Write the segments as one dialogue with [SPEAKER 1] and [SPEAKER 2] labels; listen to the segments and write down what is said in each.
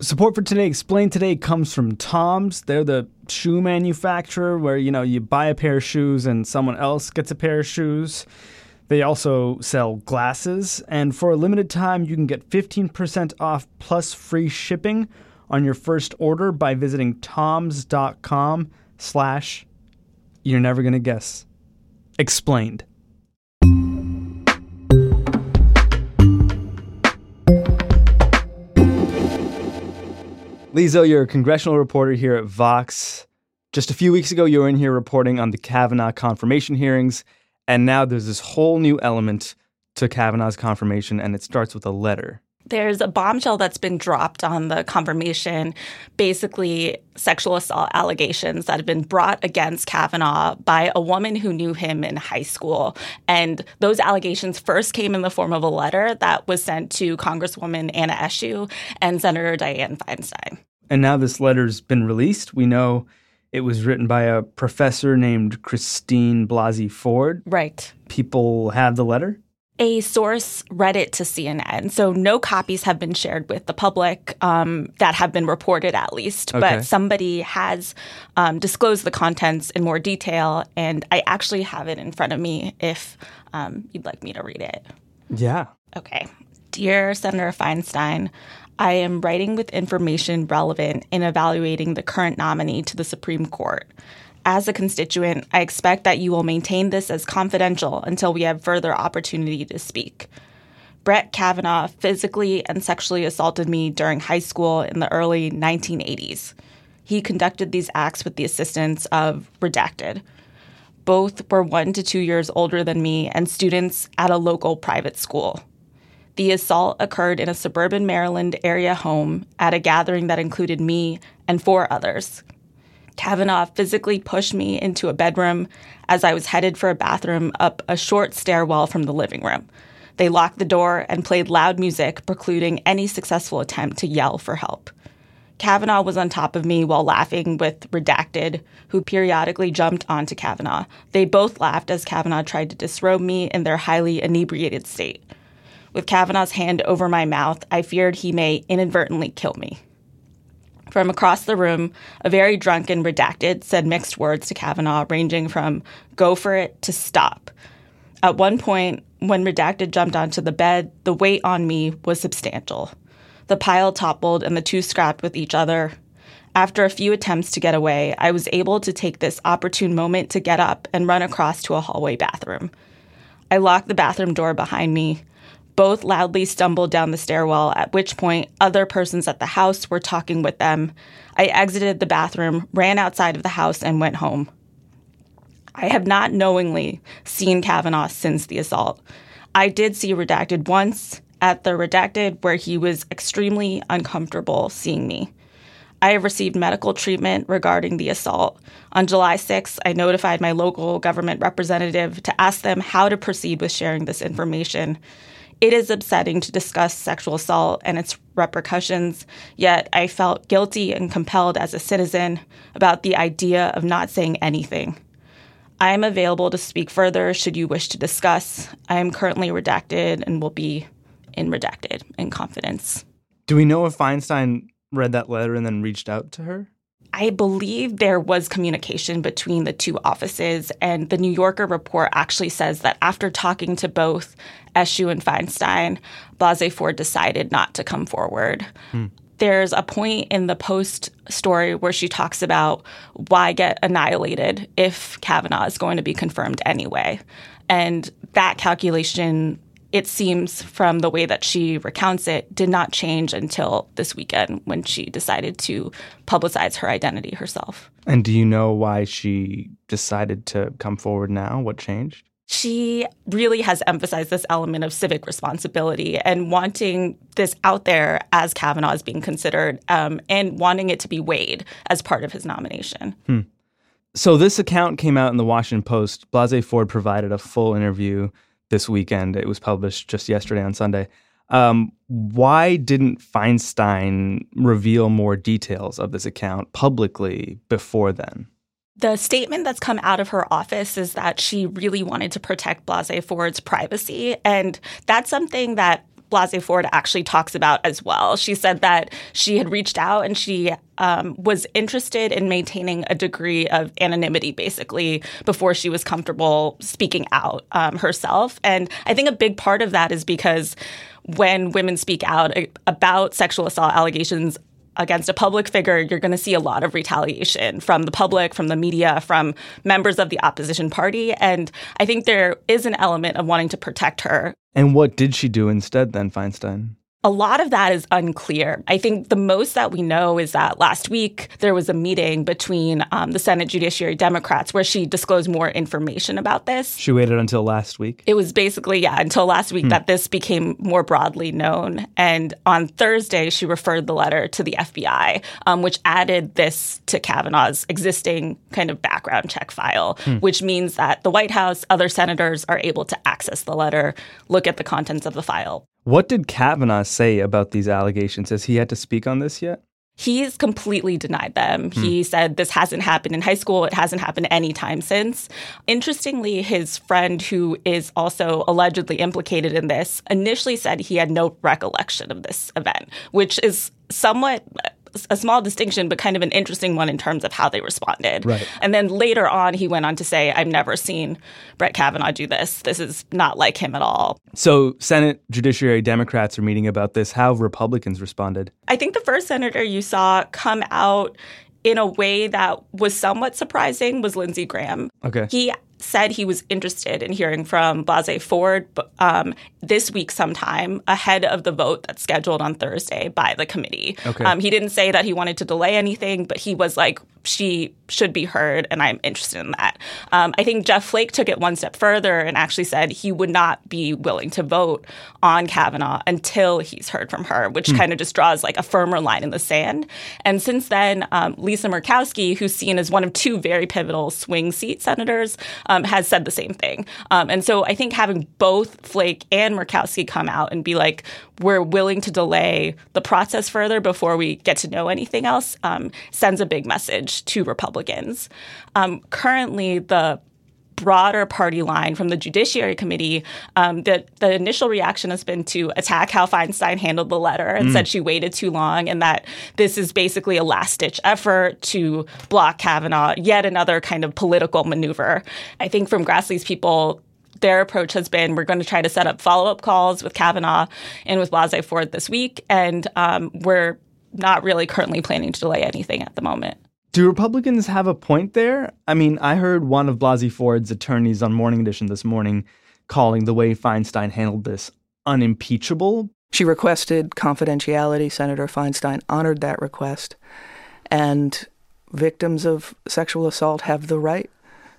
[SPEAKER 1] Support for Today Explain Today comes from Tom's. They're the shoe manufacturer where, you know, you buy a pair of shoes and someone else gets a pair of shoes. They also sell glasses, and for a limited time, you can get 15% off plus free shipping on your first order by visiting toms.com slash you're never gonna guess. Explained. Li Zhou, you're a congressional reporter here at Vox. Just a few weeks ago, you were in here reporting on the Kavanaugh confirmation hearings, and now there's this whole new element to Kavanaugh's confirmation, and it starts with a letter.
[SPEAKER 2] There's a bombshell that's been dropped on the confirmation, basically sexual assault allegations that have been brought against Kavanaugh by a woman who knew him in high school. And those allegations first came in the form of a letter that was sent to Congresswoman Anna Eshoo and Senator Dianne Feinstein.
[SPEAKER 1] And now this letter's been released. We know it was written by a professor named Christine Blasey Ford.
[SPEAKER 2] Right.
[SPEAKER 1] People have the letter?
[SPEAKER 2] a source read it to CNN. So no copies have been shared with the public um, that have been reported, at least. Okay. But somebody has um, disclosed the contents in more detail, and I actually have it in front of me if um, you'd like me to read it.
[SPEAKER 1] Yeah.
[SPEAKER 2] Okay. Dear Senator Feinstein, I am writing with information relevant in evaluating the current nominee to the Supreme Court. As a constituent, I expect that you will maintain this as confidential until we have further opportunity to speak. Brett Kavanaugh physically and sexually assaulted me during high school in the early 1980s. He conducted these acts with the assistance of Redacted. Both were one to two years older than me and students at a local private school. The assault occurred in a suburban Maryland area home at a gathering that included me and four others, Kavanaugh physically pushed me into a bedroom as I was headed for a bathroom up a short stairwell from the living room. They locked the door and played loud music, precluding any successful attempt to yell for help. Kavanaugh was on top of me while laughing with Redacted, who periodically jumped onto Kavanaugh. They both laughed as Kavanaugh tried to disrobe me in their highly inebriated state. With Kavanaugh's hand over my mouth, I feared he may inadvertently kill me. From across the room, a very drunken redacted said mixed words to Kavanaugh, ranging from go for it to stop. At one point, when redacted jumped onto the bed, the weight on me was substantial. The pile toppled and the two scrapped with each other. After a few attempts to get away, I was able to take this opportune moment to get up and run across to a hallway bathroom. I locked the bathroom door behind me, both loudly stumbled down the stairwell, at which point other persons at the house were talking with them. I exited the bathroom, ran outside of the house, and went home. I have not knowingly seen Kavanaugh since the assault. I did see Redacted once at the Redacted where he was extremely uncomfortable seeing me. I have received medical treatment regarding the assault. On July 6th, I notified my local government representative to ask them how to proceed with sharing this information. It is upsetting to discuss sexual assault and its repercussions, yet I felt guilty and compelled as a citizen about the idea of not saying anything. I am available to speak further should you wish to discuss. I am currently redacted and will be in redacted in confidence.
[SPEAKER 1] Do we know if Feinstein read that letter and then reached out to her?
[SPEAKER 2] I believe there was communication between the two offices, and the New Yorker report actually says that after talking to both Eshoo and Feinstein, Blasey Ford decided not to come forward. Hmm. There's a point in the Post story where she talks about why get annihilated if Kavanaugh is going to be confirmed anyway. And that calculation it seems from the way that she recounts it, did not change until this weekend when she decided to publicize her identity herself.
[SPEAKER 1] And do you know why she decided to come forward now? What changed?
[SPEAKER 2] She really has emphasized this element of civic responsibility and wanting this out there as Kavanaugh is being considered um, and wanting it to be weighed as part of his nomination.
[SPEAKER 1] Hmm. So, this account came out in the Washington Post. Blasey Ford provided a full interview this weekend. It was published just yesterday on Sunday. Um, why didn't Feinstein reveal more details of this account publicly before then?
[SPEAKER 2] The statement that's come out of her office is that she really wanted to protect Blasey Ford's privacy. And that's something that Blasey Ford actually talks about as well. She said that she had reached out and she um, was interested in maintaining a degree of anonymity, basically, before she was comfortable speaking out um, herself. And I think a big part of that is because when women speak out about sexual assault allegations against a public figure, you're going to see a lot of retaliation from the public, from the media, from members of the opposition party. And I think there is an element of wanting to protect her.
[SPEAKER 1] And what did she do instead then, Feinstein?
[SPEAKER 2] A lot of that is unclear. I think the most that we know is that last week there was a meeting between um, the Senate Judiciary Democrats where she disclosed more information about this.
[SPEAKER 1] She waited until last week?
[SPEAKER 2] It was basically, yeah, until last week hmm. that this became more broadly known. And on Thursday, she referred the letter to the FBI, um, which added this to Kavanaugh's existing kind of background check file, hmm. which means that the White House, other senators are able to access the letter, look at the contents of the file.
[SPEAKER 1] What did Kavanaugh say about these allegations? Has he had to speak on this yet?
[SPEAKER 2] He's completely denied them. Hmm. He said this hasn't happened in high school. It hasn't happened any time since. Interestingly, his friend, who is also allegedly implicated in this, initially said he had no recollection of this event, which is somewhat a small distinction, but kind of an interesting one in terms of how they responded.
[SPEAKER 1] Right.
[SPEAKER 2] And then later on, he went on to say, I've never seen Brett Kavanaugh do this. This is not like him at all.
[SPEAKER 1] So, Senate Judiciary Democrats are meeting about this. How Republicans responded?
[SPEAKER 2] I think the first senator you saw come out in a way that was somewhat surprising was Lindsey Graham.
[SPEAKER 1] Okay.
[SPEAKER 2] He said he was interested in hearing from Blasey Ford um, this week sometime ahead of the vote that's scheduled on Thursday by the committee.
[SPEAKER 1] Okay. Um,
[SPEAKER 2] he didn't say that he wanted to delay anything, but he was like, she should be heard, and I'm interested in that. Um, I think Jeff Flake took it one step further and actually said he would not be willing to vote on Kavanaugh until he's heard from her, which hmm. kind of just draws like a firmer line in the sand. And since then, um, Lisa Murkowski, who's seen as one of two very pivotal swing seat senators, um, has said the same thing. Um, and so I think having both Flake and Murkowski come out and be like, we're willing to delay the process further before we get to know anything else um, sends a big message to Republicans. Um, currently, the broader party line from the Judiciary Committee, um, the, the initial reaction has been to attack how Feinstein handled the letter and mm. said she waited too long and that this is basically a last ditch effort to block Kavanaugh, yet another kind of political maneuver. I think from Grassley's people, their approach has been we're going to try to set up follow up calls with Kavanaugh and with Blasey Ford this week, and um, we're not really currently planning to delay anything at the moment.
[SPEAKER 1] Do Republicans have a point there? I mean, I heard one of Blasey Ford's attorneys on Morning Edition this morning calling the way Feinstein handled this unimpeachable.
[SPEAKER 3] She requested confidentiality. Senator Feinstein honored that request. And victims of sexual assault have the right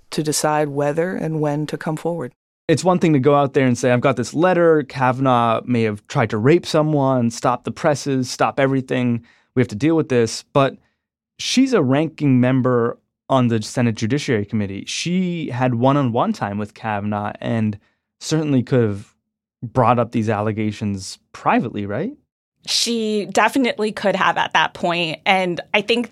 [SPEAKER 3] to decide whether and when to come forward
[SPEAKER 1] it's one thing to go out there and say, I've got this letter. Kavanaugh may have tried to rape someone, stop the presses, stop everything. We have to deal with this. But she's a ranking member on the Senate Judiciary Committee. She had one on one time with Kavanaugh and certainly could have brought up these allegations privately, right?
[SPEAKER 2] She definitely could have at that point. And I think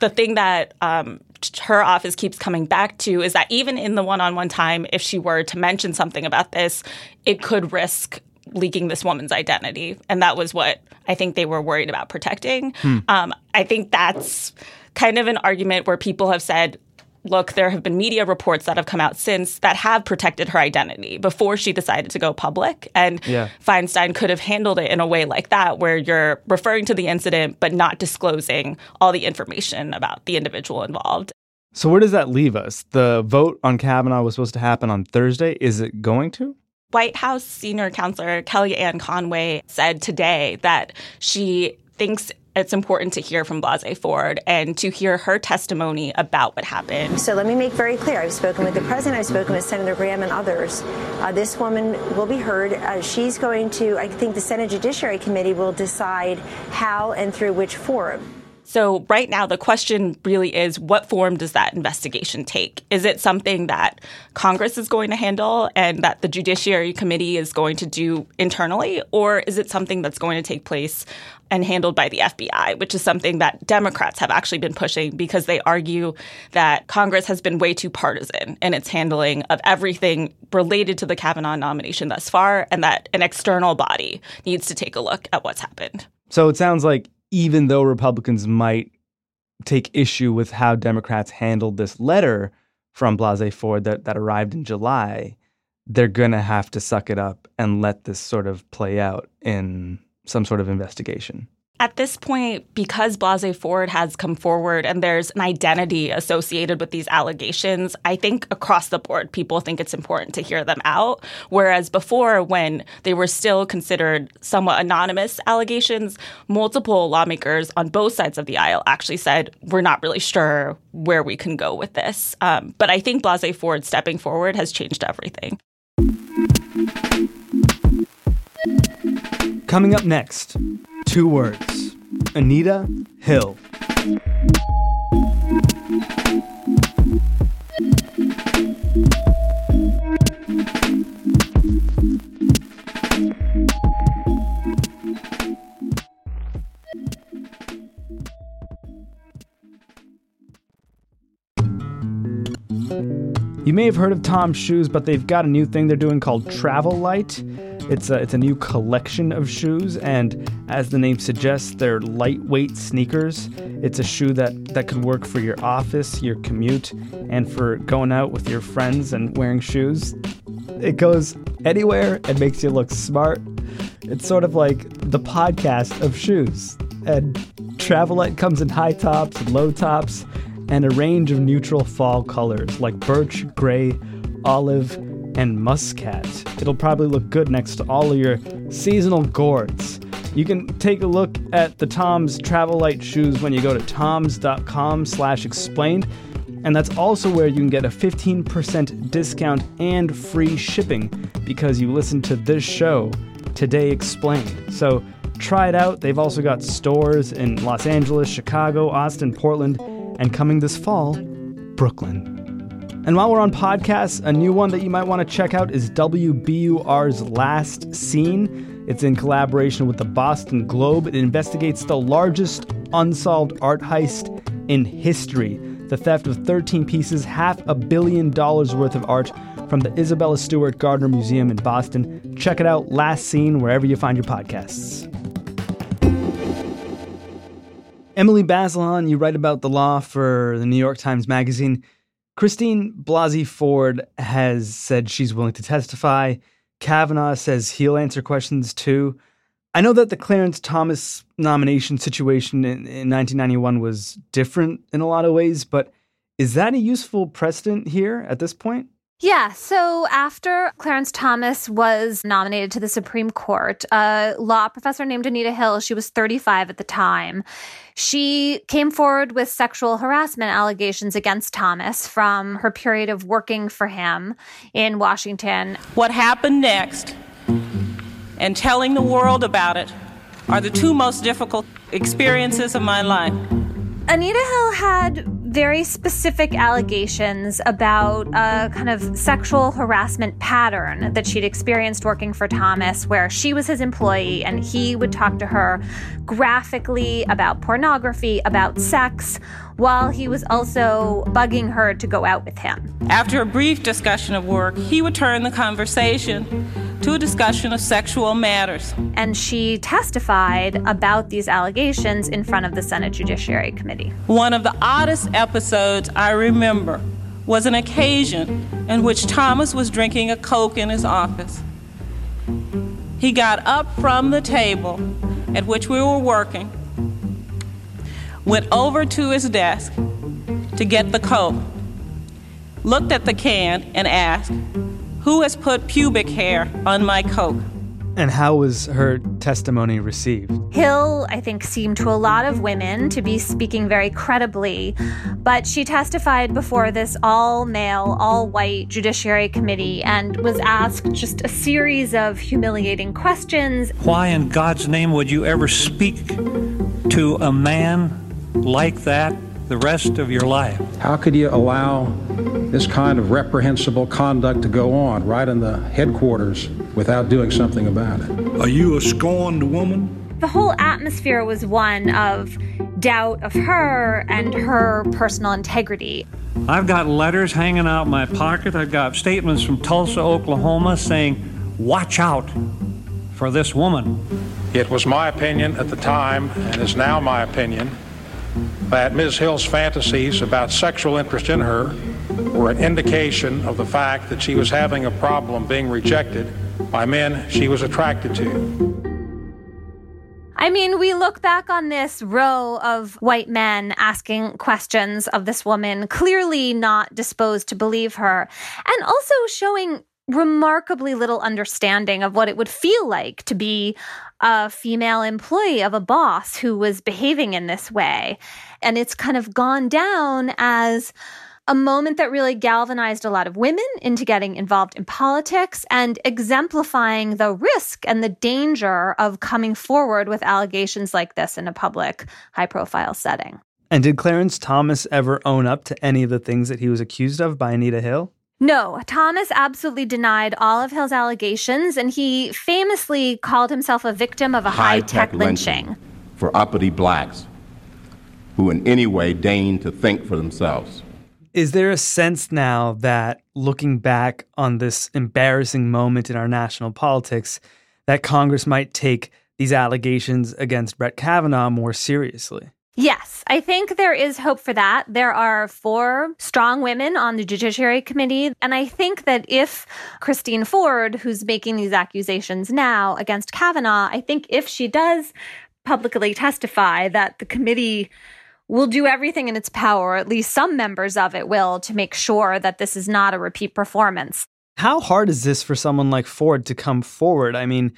[SPEAKER 2] the thing that um, her office keeps coming back to is that even in the one on one time, if she were to mention something about this, it could risk leaking this woman's identity. And that was what I think they were worried about protecting. Hmm. Um, I think that's kind of an argument where people have said, look, there have been media reports that have come out since that have protected her identity before she decided to go public. And yeah. Feinstein could have handled it in a way like that, where you're referring to the incident but not disclosing all the information about the individual involved.
[SPEAKER 1] So, where does that leave us? The vote on Kavanaugh was supposed to happen on Thursday. Is it going to?
[SPEAKER 2] White House senior counselor Kellyanne Conway said today that she thinks it's important to hear from Blasey Ford and to hear her testimony about what happened.
[SPEAKER 4] So let me make very clear I've spoken with the president, I've spoken with Senator Graham and others. Uh, this woman will be heard. Uh, she's going to, I think the Senate Judiciary Committee will decide how and through which forum.
[SPEAKER 2] So, right now, the question really is what form does that investigation take? Is it something that Congress is going to handle and that the Judiciary Committee is going to do internally? Or is it something that's going to take place and handled by the FBI, which is something that Democrats have actually been pushing because they argue that Congress has been way too partisan in its handling of everything related to the Kavanaugh nomination thus far, and that an external body needs to take a look at what's happened.
[SPEAKER 1] So it sounds like even though Republicans might take issue with how Democrats handled this letter from Blasey Ford that, that arrived in July, they're going to have to suck it up and let this sort of play out in some sort of investigation
[SPEAKER 2] at this point, because Blasey Ford has come forward and there's an identity associated with these allegations, I think across the board, people think it's important to hear them out. Whereas before, when they were still considered somewhat anonymous allegations, multiple lawmakers on both sides of the aisle actually said, we're not really sure where we can go with this. Um, but I think Blasey Ford stepping forward has changed everything.
[SPEAKER 1] Coming up next, two words Anita Hill. You may have heard of Tom's Shoes, but they've got a new thing they're doing called Travel Light. It's a, it's a new collection of shoes, and as the name suggests, they're lightweight sneakers. It's a shoe that, that could work for your office, your commute, and for going out with your friends and wearing shoes. It goes anywhere and makes you look smart. It's sort of like the podcast of shoes. And Travel Light comes in high tops and low tops, and a range of neutral fall colors like birch, gray, olive, and muscat. It'll probably look good next to all of your seasonal gourds. You can take a look at the Tom's Travel Light shoes when you go to toms.com slash explained. And that's also where you can get a 15% discount and free shipping because you listen to this show, Today Explained. So try it out. They've also got stores in Los Angeles, Chicago, Austin, Portland, and coming this fall, Brooklyn. And while we're on podcasts, a new one that you might want to check out is WBUR's Last Seen. It's in collaboration with the Boston Globe. It investigates the largest unsolved art heist in history the theft of 13 pieces, half a billion dollars worth of art from the Isabella Stewart Gardner Museum in Boston. Check it out, Last Seen, wherever you find your podcasts. Emily Bazelon, you write about the law for the New York Times Magazine. Christine Blasey Ford has said she's willing to testify. Kavanaugh says he'll answer questions too. I know that the Clarence Thomas nomination situation in, in 1991 was different in a lot of ways, but is that a useful precedent here at this point?
[SPEAKER 5] Yeah. So after Clarence Thomas was nominated to the Supreme Court, a law professor named Anita Hill, she was 35 at the time, she came forward with sexual harassment allegations against Thomas from her period of working for him in Washington.
[SPEAKER 6] What happened next and telling the world about it are the two most difficult experiences of my life.
[SPEAKER 5] Anita Hill had very specific allegations about a kind of sexual harassment pattern that she'd experienced working for Thomas, where she was his employee and he would talk to her graphically about pornography, about sex, while he was also bugging her to go out with him.
[SPEAKER 6] After a brief discussion of work, he would turn the conversation to a discussion of sexual matters.
[SPEAKER 5] And she testified about these allegations in front of the Senate Judiciary Committee.
[SPEAKER 6] One of the oddest episodes I remember was an occasion in which Thomas was drinking a Coke in his office. He got up from the table at which we were working, went over to his desk to get the Coke, looked at the can, and asked, who has put pubic hair on my coke?
[SPEAKER 1] And how was her testimony received?
[SPEAKER 5] Hill, I think, seemed to a lot of women to be speaking very credibly, but she testified before this all male, all white Judiciary Committee and was asked just a series of humiliating questions.
[SPEAKER 7] Why in God's name would you ever speak to a man like that the rest of your life.
[SPEAKER 8] How could you allow this kind of reprehensible conduct to go on right in the headquarters without doing something about it?
[SPEAKER 9] Are you a scorned woman?
[SPEAKER 5] The whole atmosphere was one of doubt of her and her personal integrity.
[SPEAKER 7] I've got letters hanging out in my pocket. I've got statements from Tulsa, Oklahoma saying, Watch out for this woman.
[SPEAKER 8] It was my opinion at the time, and is now my opinion, that Ms. Hill's fantasies about sexual interest in her were an indication of the fact that she was having a problem being rejected by men she was attracted to.
[SPEAKER 5] I mean, we look back on this row of white men asking questions of this woman, clearly not disposed to believe her, and also showing remarkably little understanding of what it would feel like to be a female employee of a boss who was behaving in this way. And it's kind of gone down as a moment that really galvanized a lot of women into getting involved in politics and exemplifying the risk and the danger of coming forward with allegations like this in a public, high profile setting.
[SPEAKER 1] And did Clarence Thomas ever own up to any of the things that he was accused of by Anita Hill?
[SPEAKER 5] No, Thomas absolutely denied all of Hill's allegations, and he famously called himself a victim of a high tech lynching. lynching
[SPEAKER 10] for uppity blacks who in any way deign to think for themselves.
[SPEAKER 1] Is there a sense now that looking back on this embarrassing moment in our national politics, that Congress might take these allegations against Brett Kavanaugh more seriously?
[SPEAKER 5] Yes, I think there is hope for that. There are four strong women on the Judiciary Committee. And I think that if Christine Ford, who's making these accusations now against Kavanaugh, I think if she does publicly testify that the committee will do everything in its power, at least some members of it will, to make sure that this is not a repeat performance.
[SPEAKER 1] How hard is this for someone like Ford to come forward? I mean,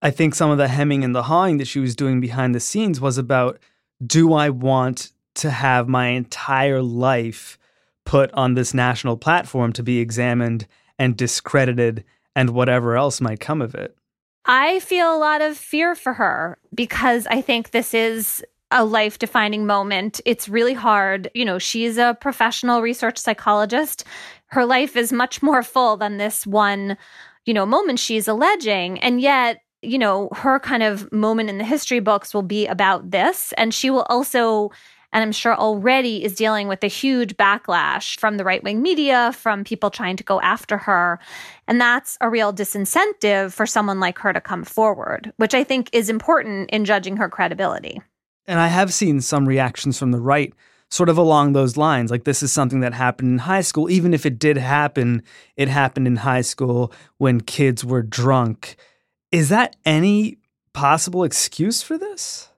[SPEAKER 1] I think some of the hemming and the hawing that she was doing behind the scenes was about do I want to have my entire life put on this national platform to be examined and discredited and whatever else might come of it?
[SPEAKER 5] I feel a lot of fear for her because I think this is a life defining moment. It's really hard. You know, she's a professional research psychologist. Her life is much more full than this one, you know, moment she's alleging. And yet, you know, her kind of moment in the history books will be about this. And she will also, and I'm sure already is dealing with a huge backlash from the right wing media, from people trying to go after her. And that's a real disincentive for someone like her to come forward, which I think is important in judging her credibility.
[SPEAKER 1] And I have seen some reactions from the right sort of along those lines. Like, this is something that happened in high school. Even if it did happen, it happened in high school when kids were drunk. Is that any possible excuse for this?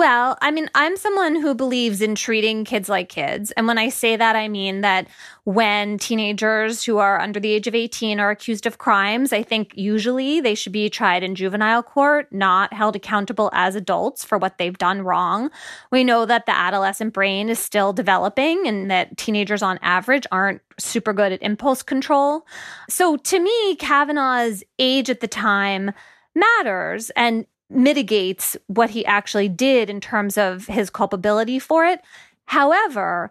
[SPEAKER 5] Well, I mean, I'm someone who believes in treating kids like kids. And when I say that, I mean that when teenagers who are under the age of 18 are accused of crimes, I think usually they should be tried in juvenile court, not held accountable as adults for what they've done wrong. We know that the adolescent brain is still developing and that teenagers on average aren't super good at impulse control. So to me, Kavanaugh's age at the time matters. And mitigates what he actually did in terms of his culpability for it. However,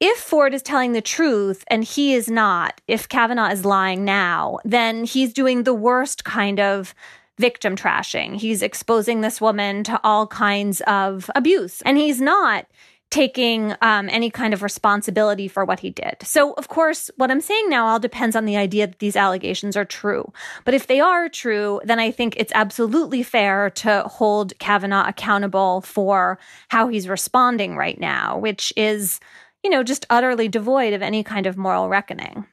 [SPEAKER 5] if Ford is telling the truth and he is not, if Kavanaugh is lying now, then he's doing the worst kind of victim trashing. He's exposing this woman to all kinds of abuse. And he's not taking um, any kind of responsibility for what he did. So, of course, what I'm saying now all depends on the idea that these allegations are true. But if they are true, then I think it's absolutely fair to hold Kavanaugh accountable for how he's responding right now, which is, you know, just utterly devoid of any kind of moral reckoning.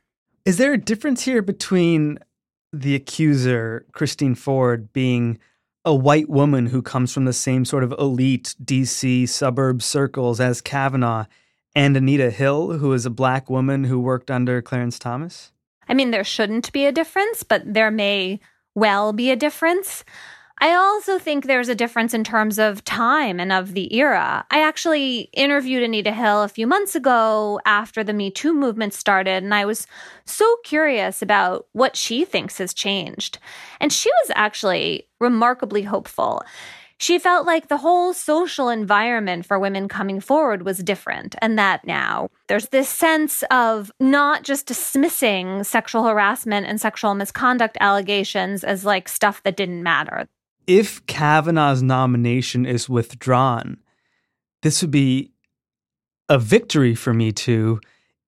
[SPEAKER 1] Is there a difference here between the accuser, Christine Ford, being a white woman who comes from the same sort of elite DC suburb circles as Kavanaugh and Anita Hill, who is a black woman who worked under Clarence Thomas?
[SPEAKER 5] I mean, there shouldn't be a difference, but there may well be a difference. I also think there's a difference in terms of time and of the era. I actually interviewed Anita Hill a few months ago after the Me Too movement started, and I was so curious about what she thinks has changed. And she was actually remarkably hopeful. she felt like the whole social environment for women coming forward was different, and that now there's this sense of not just dismissing sexual harassment and sexual misconduct allegations as like stuff that didn't matter.
[SPEAKER 1] If Kavanaugh's nomination is withdrawn, this would be a victory for Me Too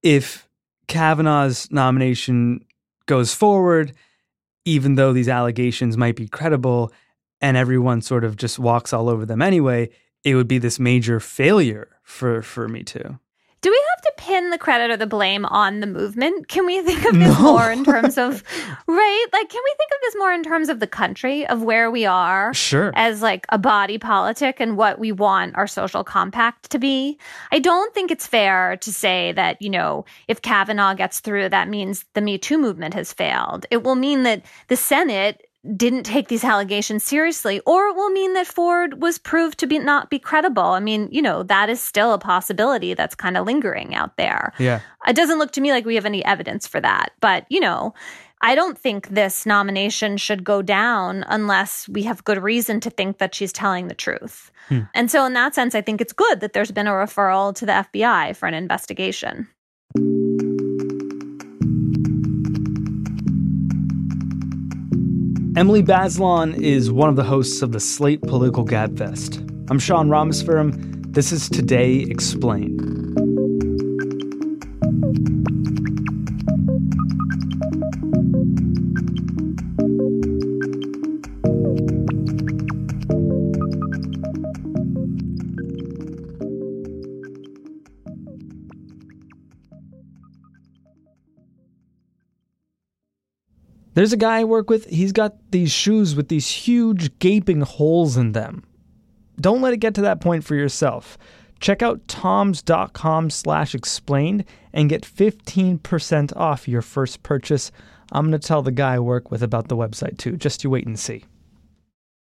[SPEAKER 1] if Kavanaugh's nomination goes forward, even though these allegations might be credible and everyone sort of just walks all over them anyway, it would be this major failure for, for Me Too.
[SPEAKER 5] Do we have to pin the credit or the blame on the movement? Can we think of this no. more in terms of, right? Like, can we think of this more in terms of the country, of where we are?
[SPEAKER 1] Sure.
[SPEAKER 5] As like a body politic and what we want our social compact to be? I don't think it's fair to say that, you know, if Kavanaugh gets through, that means the Me Too movement has failed. It will mean that the Senate didn't take these allegations seriously, or it will mean that Ford was proved to be not be credible. I mean, you know, that is still a possibility that's kind of lingering out there.
[SPEAKER 1] Yeah.
[SPEAKER 5] It doesn't look to me like we have any evidence for that. But, you know, I don't think this nomination should go down unless we have good reason to think that she's telling the truth. Hmm. And so, in that sense, I think it's good that there's been a referral to the FBI for an investigation.
[SPEAKER 1] Emily Bazelon is one of the hosts of the Slate Political Gabfest. I'm Sean Rameswaram. This is Today Explained. There's a guy I work with, he's got these shoes with these huge gaping holes in them. Don't let it get to that point for yourself. Check out toms.com slash explained and get 15% off your first purchase. I'm going to tell the guy I work with about the website too. Just you wait and see.